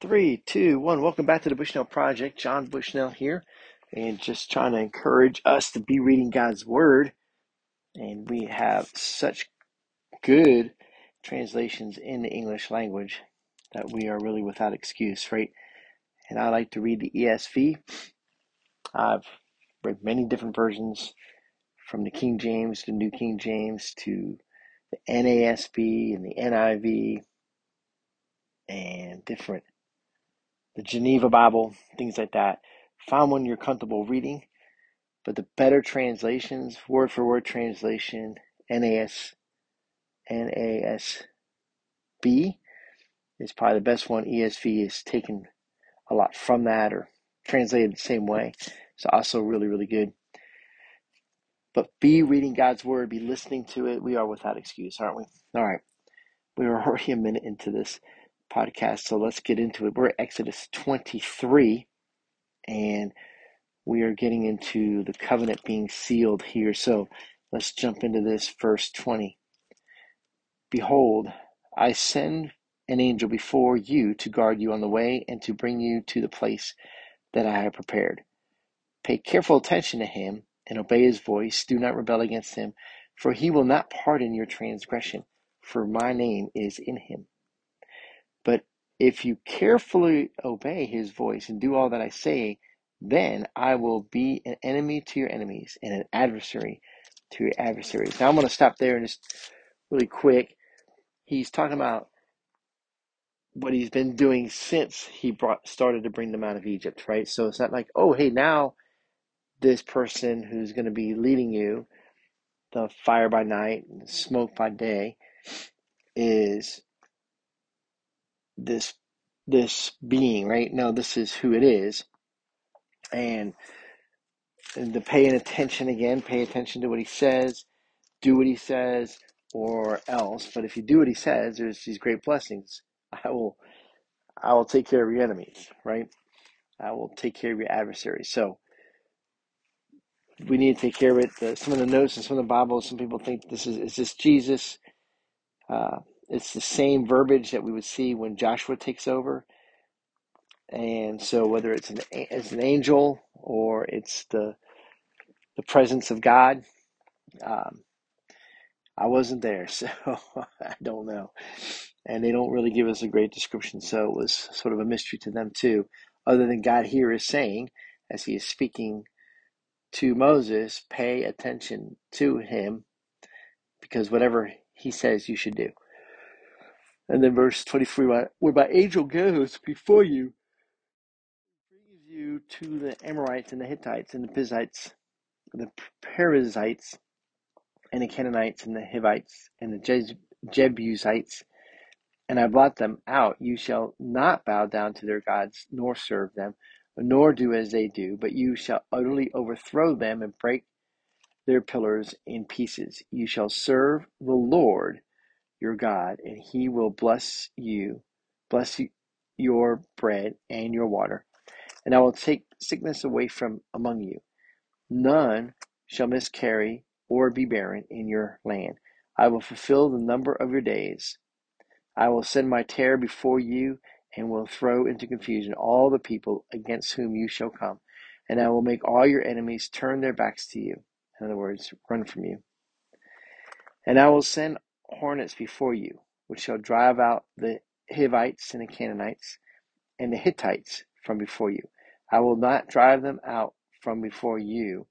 Three, two, one. Welcome back to the Bushnell Project. John Bushnell here, and just trying to encourage us to be reading God's Word. And we have such good translations in the English language that we are really without excuse, right? And I like to read the ESV. I've read many different versions from the King James to New King James to the NASB and the NIV and different the Geneva Bible, things like that. Find one you're comfortable reading, but the better translations, word for word translation, NAS, NASB is probably the best one. ESV is taken a lot from that or translated the same way. It's also really, really good. But be reading God's word, be listening to it. We are without excuse, aren't we? All right. We are already a minute into this podcast. So let's get into it. We're at Exodus 23, and we are getting into the covenant being sealed here. So let's jump into this, verse 20. Behold, I send an angel before you to guard you on the way and to bring you to the place that I have prepared. Pay careful attention to him and obey his voice. Do not rebel against him, for he will not pardon your transgression, for my name is in him. If you carefully obey his voice and do all that I say, then I will be an enemy to your enemies and an adversary to your adversaries. Now I'm going to stop there and just really quick. He's talking about what he's been doing since he brought started to bring them out of Egypt, right? So it's not like, oh, hey, now this person who's going to be leading you, the fire by night and the smoke by day, is this this being, right? No, this is who it is. And, the paying attention again, pay attention to what he says, do what he says, or else. But if you do what he says, there's these great blessings. I will I will take care of your enemies, right? I will take care of your adversaries. So we need to take care of it. The, some of the notes and some of the Bibles, some people think this is is this Jesus. Uh, it's the same verbiage that we would see when Joshua takes over. And so whether it's an as an angel or it's the the presence of God, um, I wasn't there, so I don't know. And they don't really give us a great description, so it was sort of a mystery to them too. Other than God here is saying, as He is speaking to Moses, pay attention to Him, because whatever He says, you should do. And then verse 23, where my angel goes before you, brings you to the Amorites and the Hittites and the Pizzites, the Perizzites and the Canaanites and the Hivites and the Jebusites, and I blot them out. You shall not bow down to their gods, nor serve them, nor do as they do, but you shall utterly overthrow them and break their pillars in pieces. You shall serve the Lord your God, and he will bless you, bless your bread and your water. And I will take sickness away from among you. None shall miscarry or be barren in your land. I will fulfill the number of your days. I will send my terror before you and will throw into confusion all the people against whom you shall come. And I will make all your enemies turn their backs to you. In other words, run from you. And I will send hornets before you, which shall drive out the Hivites and the Canaanites and the Hittites from before you. I will not drive them out from before you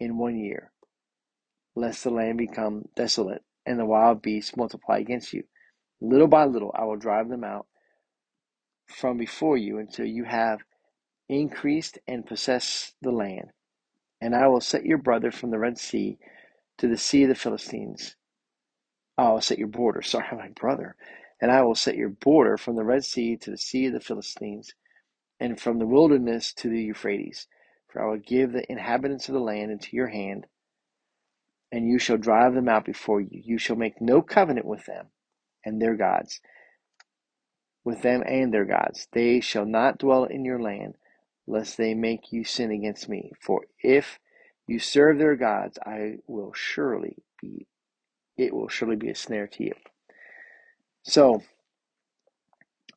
in one year, lest the land become desolate and the wild beasts multiply against you. Little by little I will drive them out from before you until you have increased and possessed the land. And I will set your brother from the Red Sea to the sea of the Philistines, I will set your border. Sorry, my brother. And I will set your border from the Red Sea to the sea of the Philistines, and from the wilderness to the Euphrates. For I will give the inhabitants of the land into your hand, and you shall drive them out before you. You shall make no covenant with them and their gods, with them and their gods. They shall not dwell in your land, lest they make you sin against me. For if you serve their gods, I will surely be it will surely be a snare to you. So,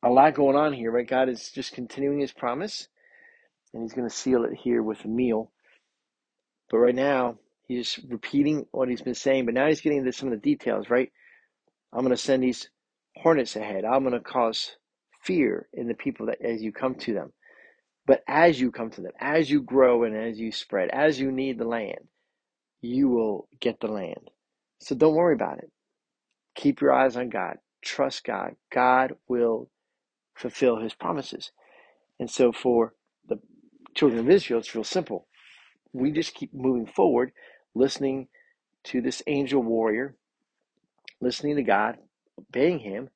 a lot going on here, right? God is just continuing his promise and he's going to seal it here with a meal. But right now, he's repeating what he's been saying, but now he's getting into some of the details, right? I'm going to send these hornets ahead. I'm going to cause fear in the people that as you come to them. But as you come to them, as you grow and as you spread, as you need the land, you will get the land. So don't worry about it. Keep your eyes on God. Trust God. God will fulfill his promises. And so for the children of Israel, it's real simple. We just keep moving forward, listening to this angel warrior, listening to God, obeying him,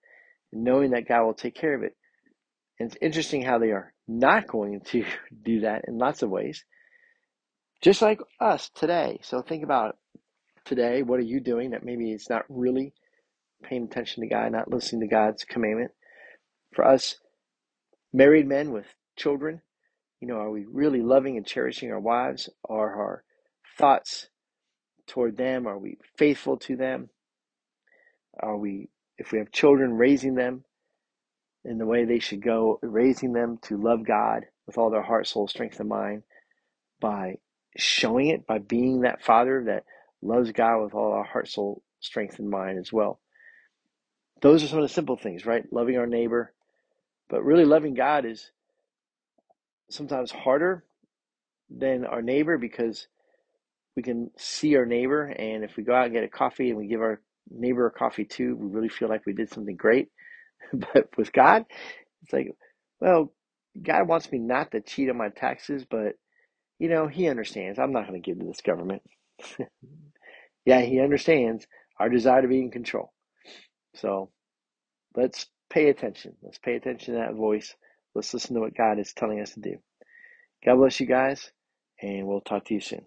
knowing that God will take care of it. And it's interesting how they are not going to do that in lots of ways, just like us today. So think about it. Today. What are you doing that maybe it's not really paying attention to God, not listening to God's commandment? For us, married men with children, you know, are we really loving and cherishing our wives? Are our thoughts toward them? Are we faithful to them? Are we, if we have children, raising them in the way they should go, raising them to love God with all their heart, soul, strength, and mind by showing it, by being that father that loves God with all our heart, soul, strength, and mind as well. Those are some of the simple things, right? Loving our neighbor. But really loving God is sometimes harder than our neighbor because we can see our neighbor, and if we go out and get a coffee and we give our neighbor a coffee too, we really feel like we did something great. but with God, it's like, well, God wants me not to cheat on my taxes, but you know, He understands. I'm not going to give to this government. yeah, He understands our desire to be in control. So let's pay attention. Let's pay attention to that voice. Let's listen to what God is telling us to do. God bless you guys, and we'll talk to you soon.